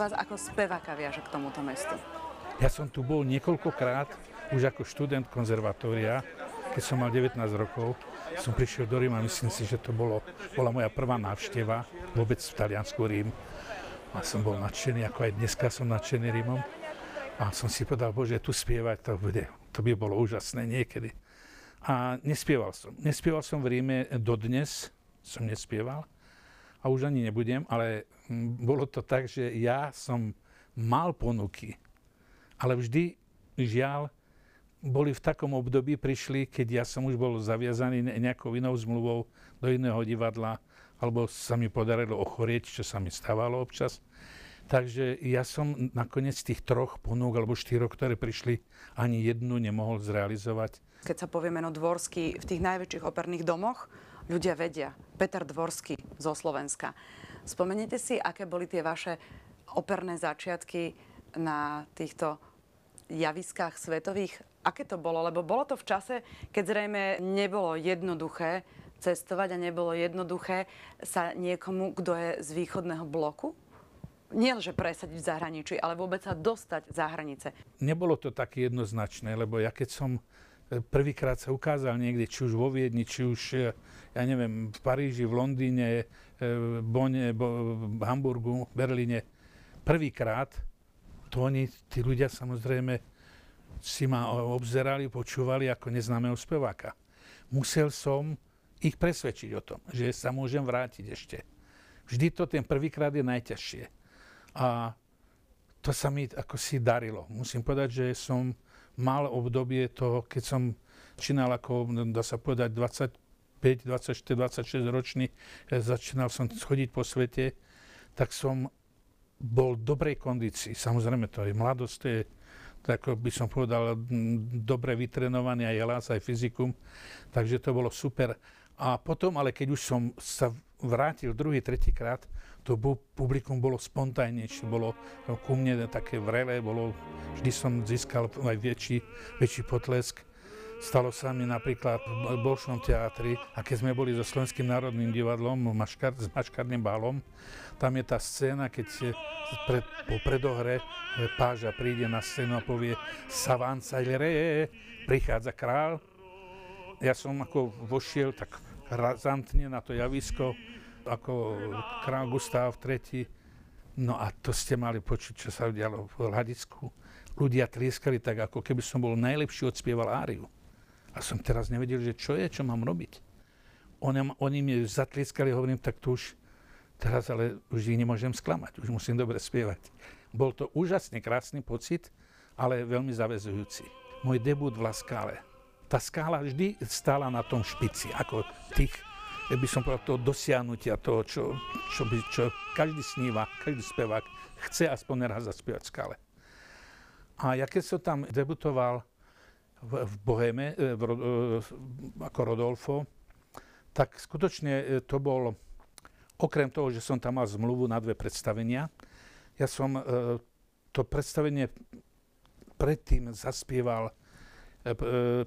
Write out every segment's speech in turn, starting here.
vás ako speváka viaže k tomuto mestu? Ja som tu bol niekoľkokrát, už ako študent konzervatória, keď som mal 19 rokov, som prišiel do Ríma, myslím si, že to bolo, bola moja prvá návšteva vôbec v Taliansku Rím. A som bol nadšený, ako aj dneska som nadšený Rímom. A som si povedal, bože, tu spievať, to, bude, to by bolo úžasné niekedy. A nespieval som. Nespieval som v Ríme dodnes, som nespieval. A už ani nebudem, ale bolo to tak, že ja som mal ponuky ale vždy, žiaľ, boli v takom období, prišli, keď ja som už bol zaviazaný nejakou inou zmluvou do iného divadla, alebo sa mi podarilo ochorieť, čo sa mi stávalo občas. Takže ja som nakoniec tých troch ponúk alebo štyroch, ktoré prišli, ani jednu nemohol zrealizovať. Keď sa povie meno Dvorský v tých najväčších operných domoch, ľudia vedia. Peter Dvorský zo Slovenska. Spomeniete si, aké boli tie vaše operné začiatky na týchto javiskách svetových. Aké to bolo? Lebo bolo to v čase, keď zrejme nebolo jednoduché cestovať a nebolo jednoduché sa niekomu, kto je z východného bloku, nielenže presadiť v zahraničí, ale vôbec sa dostať za hranice. Nebolo to také jednoznačné, lebo ja keď som prvýkrát sa ukázal niekde, či už vo Viedni, či už, e, ja neviem, v Paríži, v Londýne, e, Bone, v Hamburgu, Berlíne, prvýkrát, to oni, tí ľudia samozrejme si ma obzerali, počúvali ako neznámeho speváka. Musel som ich presvedčiť o tom, že sa môžem vrátiť ešte. Vždy to ten prvýkrát je najťažšie. A to sa mi ako si darilo. Musím povedať, že som mal obdobie toho, keď som začínal ako, dá sa povedať, 25, 24, 26 ročný, začínal som chodiť po svete, tak som bol v dobrej kondícii. Samozrejme, to je mladosť, to je, tak by som povedal, dobre vytrenovaný aj hlas, aj fyzikum, takže to bolo super. A potom, ale keď už som sa vrátil druhý, tretí krát, to publikum bolo spontánnejšie, bolo ku mne také vrelé, bolo, vždy som získal aj väčší, väčší potlesk. Stalo sa mi napríklad v Bolšom teatri, a keď sme boli so Slovenským národným divadlom Maškar, s Maškarným bálom, tam je tá scéna, keď pred, po predohre e, páža príde na scénu a povie Savanca re, prichádza král. Ja som ako vošiel tak razantne na to javisko, ako král Gustav III. No a to ste mali počuť, čo sa udialo v hľadisku. Ľudia tlieskali tak, ako keby som bol najlepší odspieval áriu. A som teraz nevedel, že čo je, čo mám robiť. Oni, oni mi zatlieskali, hovorím, tak tu už teraz ale už ich nemôžem sklamať, už musím dobre spievať. Bol to úžasne krásny pocit, ale veľmi zavezujúci. Môj debut v Laskále. Tá skála vždy stála na tom špici, ako tých, by som povedal, toho dosiahnutia, toho, čo, čo, by, čo každý sníva, každý spevák chce aspoň raz zaspievať v skále. A ja keď som tam debutoval, v, v Boheme, e, v, e, ako Rodolfo, tak skutočne e, to bol, okrem toho, že som tam mal zmluvu na dve predstavenia, ja som to predstavenie predtým zaspieval,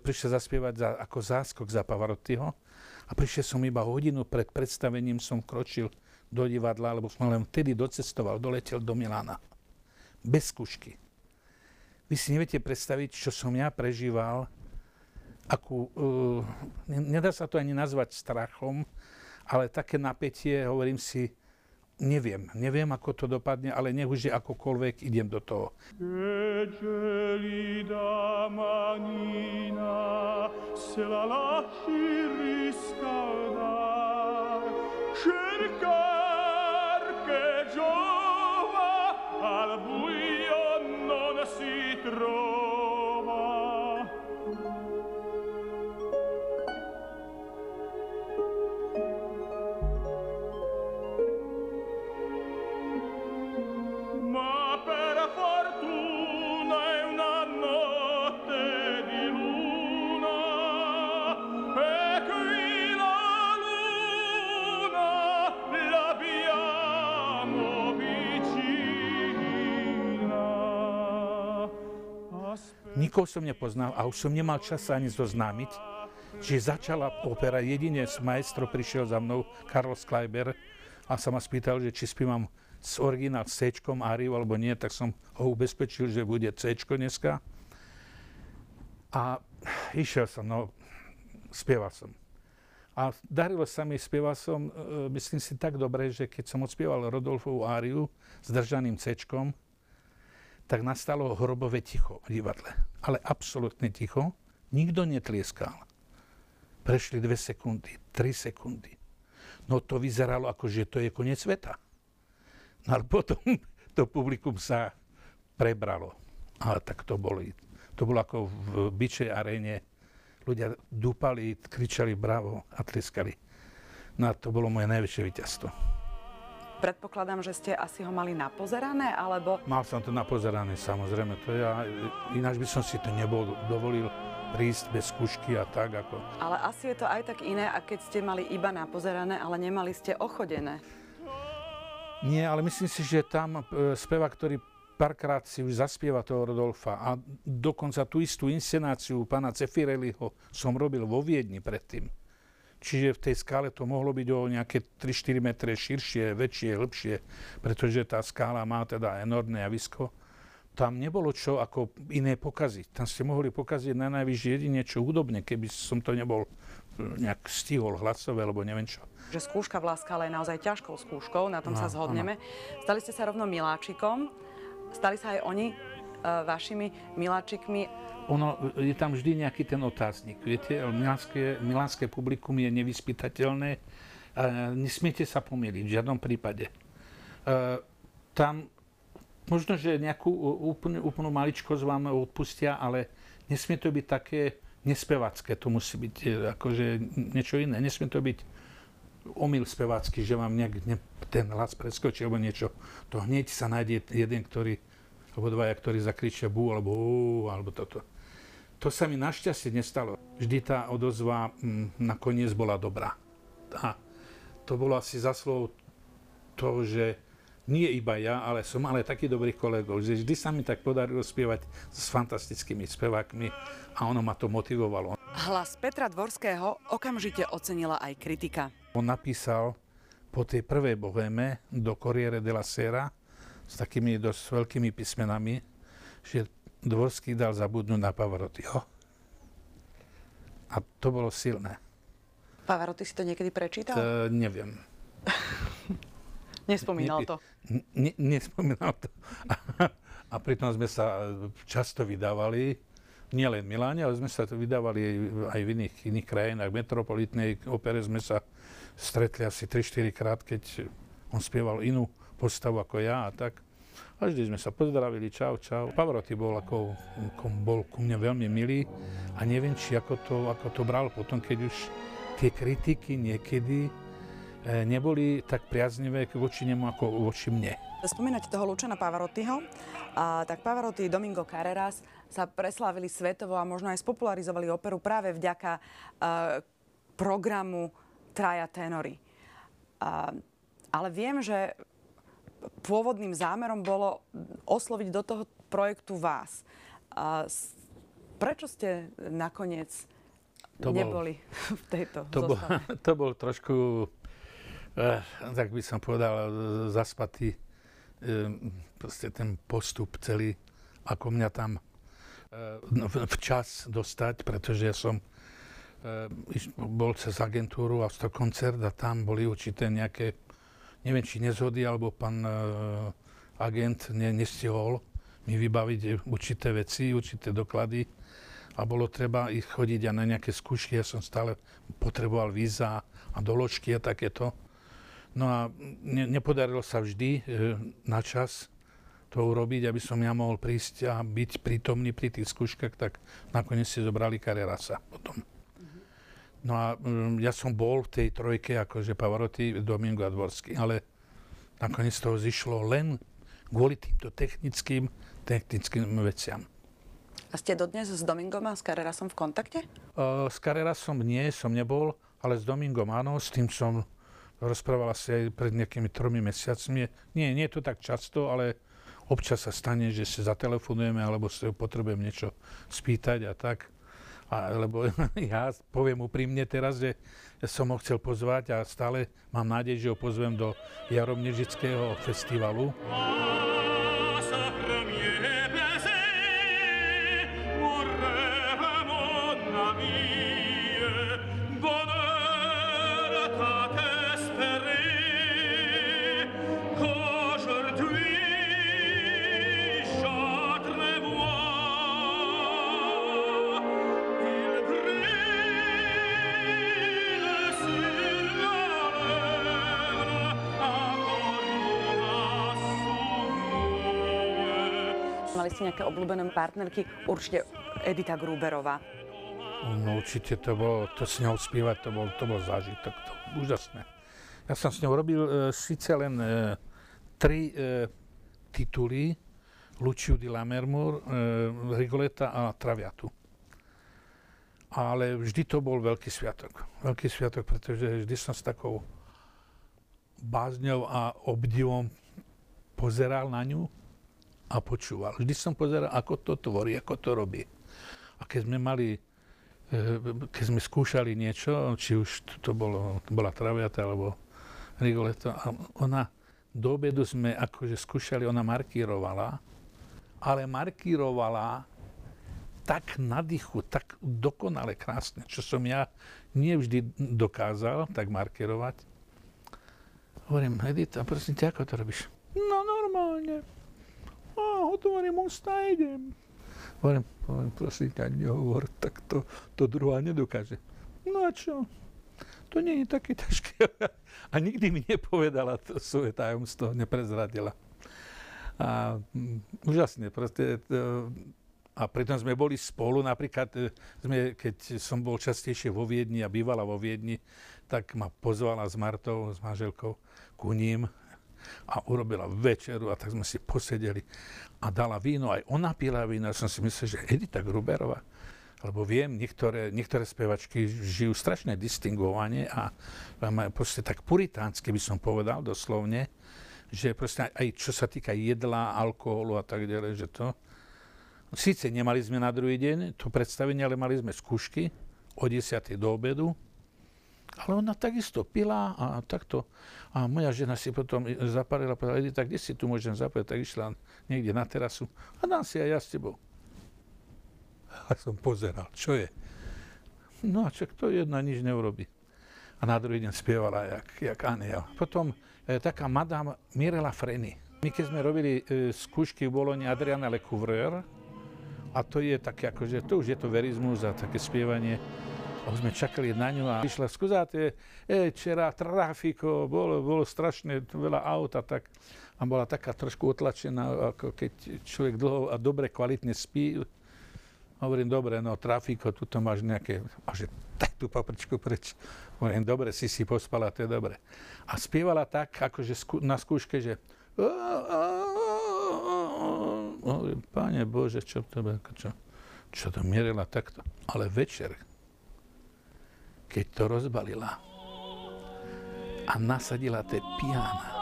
prišiel zaspievať za, ako záskok za Pavarottiho a prišiel som iba hodinu pred predstavením, som kročil do divadla, lebo som len vtedy docestoval, doletel do Milána. Bez skúšky. Vy si neviete predstaviť, čo som ja prežíval, akú, uh, nedá sa to ani nazvať strachom, ale také napätie, hovorím si, neviem, neviem, ako to dopadne, ale nech už je akokoľvek, idem do toho. Buio non si trova. Nikoho som nepoznal a už som nemal čas sa ani zoznámiť. Čiže začala opera, jedine maestro prišiel za mnou, Carlos Kleiber, a sa ma spýtal, že či spívam s originál C áriu alebo nie, tak som ho ubezpečil, že bude C dneska. A išiel som, no, spieval som. A darilo sa mi, spieval som, e, myslím si, tak dobre, že keď som odspieval Rodolfovú áriu s držaným C, tak nastalo hrobové ticho v divadle. Ale absolútne ticho. Nikto netlieskal. Prešli dve sekundy, tri sekundy. No to vyzeralo ako, že to je koniec sveta. No ale potom to publikum sa prebralo. Ale tak to boli. To bolo ako v byčej aréne ľudia dúpali, kričali bravo a tliskali. No a to bolo moje najväčšie víťazstvo. Predpokladám, že ste asi ho mali napozerané, alebo... Mal som to napozerané, samozrejme. To ja, ináč by som si to nebol dovolil prísť bez skúšky a tak ako... Ale asi je to aj tak iné, a keď ste mali iba napozerané, ale nemali ste ochodené. Nie, ale myslím si, že tam e, ktorý párkrát si už zaspieva toho Rodolfa a dokonca tú istú inscenáciu pána Cefireliho som robil vo Viedni predtým. Čiže v tej skále to mohlo byť o nejaké 3-4 metre širšie, väčšie, hĺbšie, pretože tá skála má teda enormné javisko. Tam nebolo čo ako iné pokaziť. Tam ste mohli pokaziť na najvyššie jedine čo hudobne, keby som to nebol e, nejak stihol hlasové, alebo neviem čo. Že skúška v Láskale je naozaj ťažkou skúškou, na tom no, sa zhodneme. Ano. Stali ste sa rovno miláčikom. Stali sa aj oni vašimi miláčikmi? Ono, je tam vždy nejaký ten otáznik. Viete, milánske, milánske publikum je nevyspytateľné. Nesmiete sa pomýliť v žiadnom prípade. Uh, tam možno, že nejakú úplnú, úplnú maličkosť vám odpustia, ale nesmie to byť také nespevacké. To musí byť akože niečo iné. Nesmie to byť omyl spevácky, že vám nejak ne, ten hlas preskočí alebo niečo, to hneď sa nájde jeden, ktorý, alebo dvaja, ktorí zakričia bú alebo ú, alebo toto. To sa mi našťastie nestalo. Vždy tá odozva m, mm, nakoniec bola dobrá. A to bolo asi zaslov toho, že nie iba ja, ale som ale taký dobrý kolegov, že vždy sa mi tak podarilo spievať s fantastickými spevákmi a ono ma to motivovalo. Hlas Petra Dvorského okamžite ocenila aj kritika. On napísal po tej prvej bohéme do Corriere della Sera s takými dosť veľkými písmenami, že Dvorský dal zabudnúť na Pavarottiho. A to bolo silné. Pavarotti si to niekedy prečítal? Uh, neviem. Nespomínal to? Ne, nespomínal to. A, a pritom sme sa často vydávali, nielen v Miláne, ale sme sa to vydávali aj v iných, iných krajinách. V metropolitnej opere sme sa stretli asi 3-4 krát, keď on spieval inú postavu ako ja a tak. A vždy sme sa pozdravili, čau, čau. Pavarotti bol, ako, bol ku mne veľmi milý a neviem, či ako to, ako to bral potom, keď už tie kritiky niekedy e, neboli tak priaznivé voči nemu ako voči mne. Spomínate toho Lučana Pavarottiho, a, tak Pavarotti Domingo Carreras sa preslávili svetovo a možno aj spopularizovali operu práve vďaka a, programu traja tenory. A, ale viem, že pôvodným zámerom bolo osloviť do toho projektu vás. A, prečo ste nakoniec to neboli bol, v tejto to bol, to bol trošku, eh, tak by som povedal, zaspatý eh, proste ten postup celý, ako mňa tam eh, včas dostať, pretože ja som bol cez agentúru a koncert a tam boli určité nejaké, neviem či nezhody, alebo pán agent ne, nestihol mi vybaviť určité veci, určité doklady a bolo treba ich chodiť aj na nejaké skúšky. Ja som stále potreboval víza a doložky a takéto. No a ne, nepodarilo sa vždy e, na čas to urobiť, aby som ja mohol prísť a byť prítomný pri tých skúškach, tak nakoniec si zobrali Carrerasa potom. No a um, ja som bol v tej trojke, akože Pavarotti, Domingo a Dvorský, ale nakoniec toho zišlo len kvôli týmto technickým, technickým veciam. A ste dodnes s Domingom a s Carrerasom v kontakte? Uh, s Carrerasom nie, som nebol, ale s Domingom áno, s tým som rozprával asi aj pred nejakými tromi mesiacmi. Nie, nie je to tak často, ale občas sa stane, že si zatelefonujeme alebo si potrebujem niečo spýtať a tak. A lebo ja poviem úprimne teraz, že som ho chcel pozvať a stále mám nádej, že ho pozvem do Jaromnežického festivalu. Nejaké obľúbené partnerky? Určite Edita Gruberová. No určite to bolo, to s ňou spievať, to bol, to bol zážitok, to úžasné. Ja som s ňou robil e, síce len e, tri e, tituly, Luciu di Lammermoor, e, Rigoleta a Traviatu. Ale vždy to bol veľký sviatok. Veľký sviatok, pretože vždy som s takou bázňou a obdivom pozeral na ňu a počúval. Vždy som pozeral, ako to tvorí, ako to robí. A keď sme mali, e, keď sme skúšali niečo, či už to, bolo, to bola traviata alebo rigoleto, a ona do obedu sme akože skúšali, ona markírovala, ale markírovala tak na dychu, tak dokonale krásne, čo som ja nevždy dokázal tak markirovať. Hovorím, Edita, prosím ťa, ako to robíš? No normálne otvorím ústa a idem. Hovorím, hovorím, prosím ťa, nehovor, tak to, to druhá nedokáže. No a čo? To nie je také ťažké. A nikdy mi nepovedala to svoje tajomstvo, neprezradila. A mm, úžasne, proste, to, a pritom sme boli spolu, napríklad e, sme, keď som bol častejšie vo Viedni a bývala vo Viedni, tak ma pozvala s Martou, s manželkou, ku ním a urobila večeru a tak sme si posedeli a dala víno, aj ona pila víno. Ja som si myslel, že Edita Gruberová, lebo viem, niektoré, niektoré spevačky žijú strašne distingovane a proste tak puritánsky by som povedal doslovne, že proste aj čo sa týka jedla, alkoholu a tak ďalej, že to... Síce nemali sme na druhý deň to predstavenie, ale mali sme skúšky o 10. do obedu ale ona takisto pila a takto. A moja žena si potom zaparila, povedala, Edita, kde si tu môžem zapojiť? Tak išla niekde na terasu a dám si aj ja s tebou. A som pozeral, čo je. No a čo, to jedna nič neurobi. A na druhý deň spievala jak, jak aniel. Potom e, taká madame Mirela Freni. My keď sme robili e, skúšky v Boloni Adriana Lecouvreur, a to je také akože, to už je to verizmus a také spievanie, a sme čakali na ňu a išla, skúzate, e, včera trafiko, bolo, bolo strašne veľa aut a tak. A bola taká trošku otlačená, ako keď človek dlho a dobre, kvalitne spí. Hovorím, dobre, no trafiko, tu máš nejaké, a že tak tú papričku preč. Hovorím, dobre, si si pospala, to je dobre. A spievala tak, akože na skúške, že Hovorím, páne Bože, čo to čo, čo to mierila takto. Ale večer, keď to rozbalila a nasadila tie piana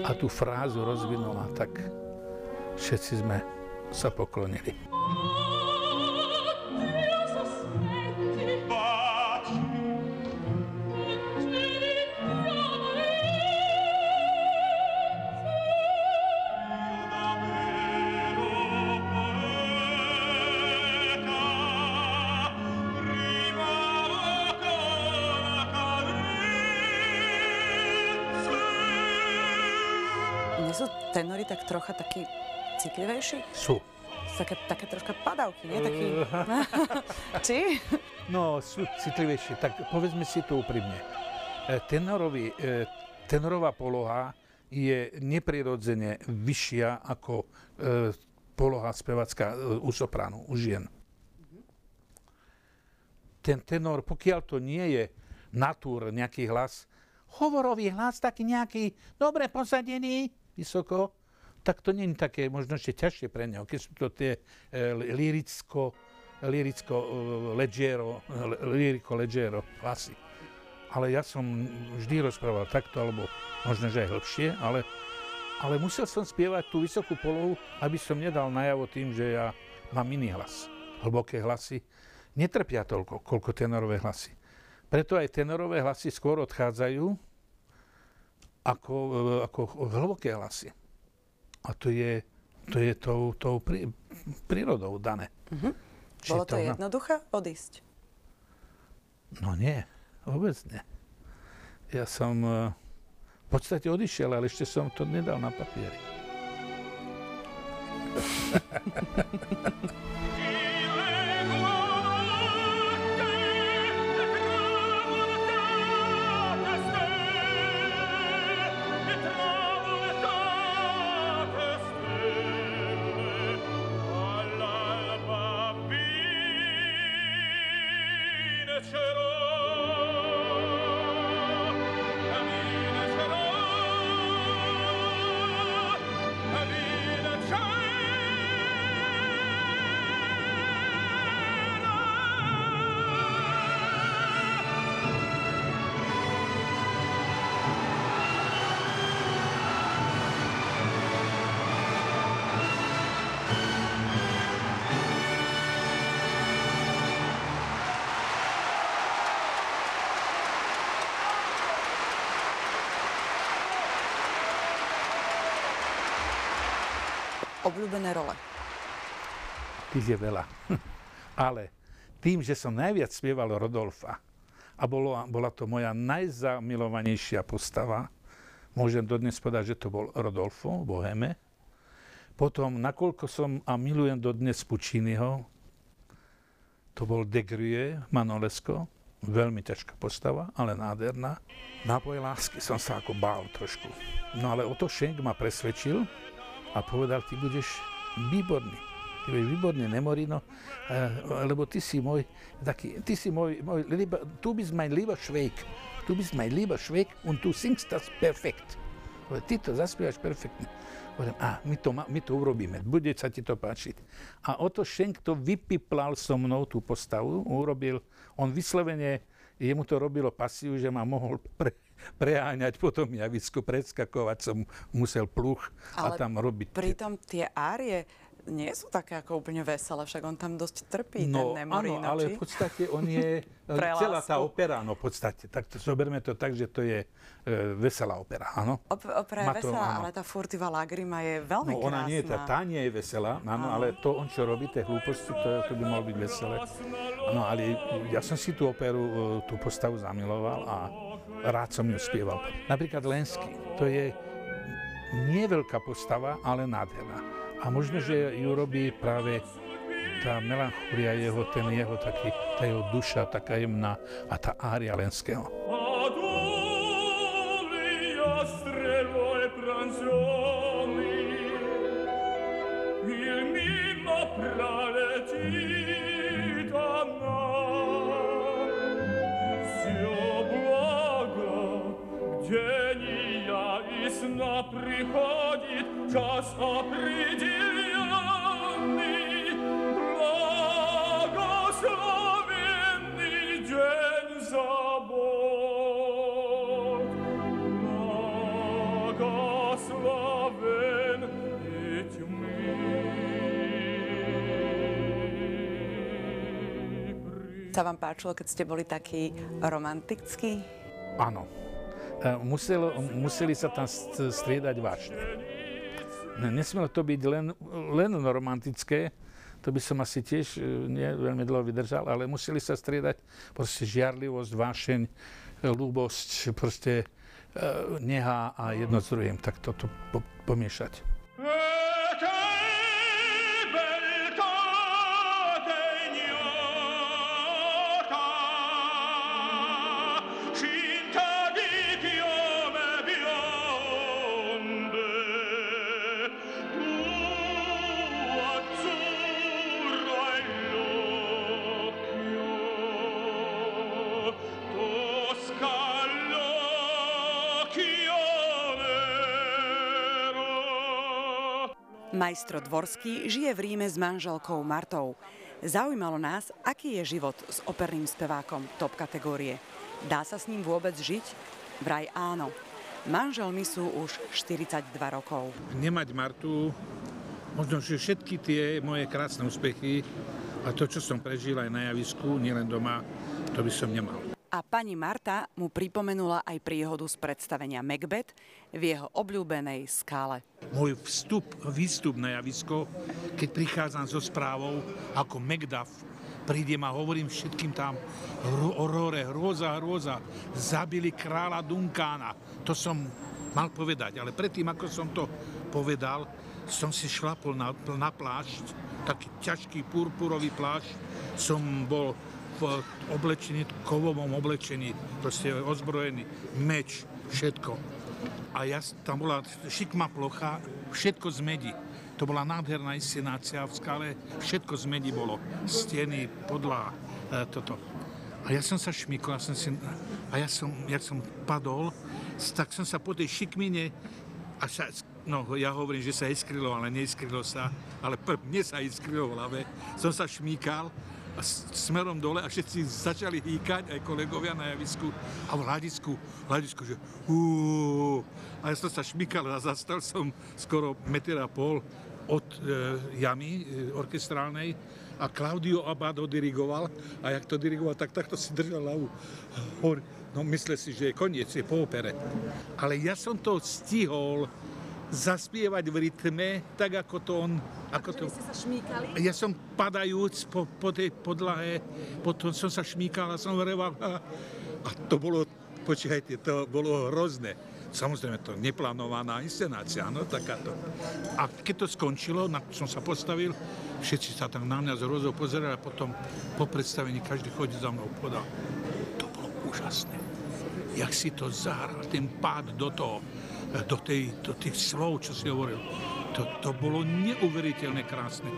a tú frázu rozvinula, tak všetci sme sa poklonili. Tenory tak trocha taký citlivejší? Sú. Také, také troška padavky, nie? Taký... Či? No, sú citlivejšie. Tak povedzme si to úprimne. E, tenorový, e, tenorová poloha je neprirodzene vyššia ako poloha spevacká u sopránu, u žien. Ten tenor, pokiaľ to nie je natúr, nejaký hlas, hovorový hlas, taký nejaký dobre posadený, vysoko, tak to nie je také možno ešte ťažšie pre neho, keď sú to tie e, liricko, e, leggero, lirico leggero hlasy. Ale ja som vždy rozprával takto, alebo možno, že aj hĺbšie, ale, ale musel som spievať tú vysokú polohu, aby som nedal najavo tým, že ja mám iný hlas. Hlboké hlasy netrpia toľko, koľko tenorové hlasy. Preto aj tenorové hlasy skôr odchádzajú ako, ako hlboké hlasy. A to je, to je tou, tou prí, prírodou dané. Uh-huh. Bolo to, to jednoduché odísť? No nie, vôbec nie. Ja som eh, v podstate odišiel, ale ešte som to nedal na papieri. obľúbené role? Tých je veľa. Ale tým, že som najviac spieval Rodolfa a bolo, bola to moja najzamilovanejšia postava, môžem dodnes povedať, že to bol Rodolfo v Boheme. Potom, nakoľko som a milujem dodnes Pucciniho, to bol De Grue, Manolesko, veľmi ťažká postava, ale nádherná. Nápoj lásky som sa ako bál trošku. No ale o to Schenk ma presvedčil, a povedal, ty budeš výborný. Ty budeš výborný, Nemorino, lebo ty si môj, taký, ty si môj, môj lieber, tu bist mein lieber Schweig. Tu bist mein lieber Schweig und du singst das perfekt. Ty to zaspievaš perfektne. Hovorím, a my to, my to urobíme, bude sa ti to páčiť. A oto Schenk to vypiplal so mnou tú postavu, urobil, on vyslovene, jemu to robilo pasiu, že ma mohol pre, preháňať potom javisko, predskakovať som musel pluch a tam robiť. pritom tie árie nie sú také ako úplne veselé, však on tam dosť trpí, no, ten Nemorino, áno, ale v podstate on je celá tá opera, no v podstate, tak to zoberme to tak, že to je e, veselá opera, áno. Op- opera je veselá, ale tá Furtiva Lagrima je veľmi no, ona nie, tá, tá nie je veselá, áno, ale to on, čo robí, tie hlúposti, to, to by malo byť veselé. No ale ja som si tú operu, e, tú postavu zamiloval a rád som ju spieval. Napríklad Lensky, to je nie postava, ale nádherná. A možno, že ju robí práve tá melancholia jeho, ten jeho taký, tá jeho duša taká jemná a tá ária Lenského. Il приходит час определенный, благословенный день забот. Благословен ведь мы. Sa vám páčilo, keď ste boli taký romantický? Áno. Muselo, museli sa tam striedať vášne. Nesmelo to byť len, len romantické, to by som asi tiež e, nie veľmi dlho vydržal, ale museli sa striedať proste žiarlivosť, vášeň, ľúbosť, proste e, neha a jedno s druhým, tak toto po, pomiešať. Majstro Dvorský žije v Ríme s manželkou Martou. Zaujímalo nás, aký je život s operným spevákom top kategórie. Dá sa s ním vôbec žiť? Vraj áno. Manželmi sú už 42 rokov. Nemať Martu, možno, že všetky tie moje krásne úspechy A to, čo som prežil aj na javisku, nielen doma, to by som nemal. A pani Marta mu pripomenula aj príhodu z predstavenia Macbeth v jeho obľúbenej skále. Môj vstup, výstup na javisko, keď prichádzam so správou ako Macduff, prídem a hovorím všetkým tam horore, hrôza, hrôza, zabili kráľa Dunkána. To som mal povedať, ale predtým, ako som to povedal, som si šlapol na, na plášť, taký ťažký purpurový plášť, som bol v oblečení, kovovom oblečení, proste ozbrojený, meč, všetko. A ja, tam bola šikma plocha, všetko z medi. To bola nádherná inscenácia v skale, všetko z medi bolo. Steny, podlá, e, toto. A ja som sa šmykol, a, som si, a ja som, jak som padol, tak som sa po tej šikmine, a sa, no ja hovorím, že sa iskrylo, ale neiskrylo sa, ale pr- mne sa iskrylo v hlave, som sa šmíkal a smerom dole a všetci začali hýkať, aj kolegovia na javisku a v hľadisku, hľadisku, že uú, a ja som sa šmykal a zastal som skoro meter a pol od e, jamy e, orkestrálnej a Claudio Abado dirigoval a jak to dirigoval, tak takto si držal hlavu. No myslel si, že je koniec, je po opere. Ale ja som to stihol zaspievať v rytme, tak ako to on... Ako to... ste sa šmíkali? Ja som padajúc po, po tej podlahe, potom som sa šmíkal a som vreval a, a to bolo, počkajte, to bolo hrozné. Samozrejme to neplánovaná inscenácia, no takáto. A keď to skončilo, na, som sa postavil, všetci sa tam na mňa z hrozou pozerali a potom po predstavení každý chodí za mnou podal. To bolo úžasné. Jak si to zahral, ten pád do toho, do, tej, do tých slov, čo si hovoril. To, to bolo neuveriteľne krásne.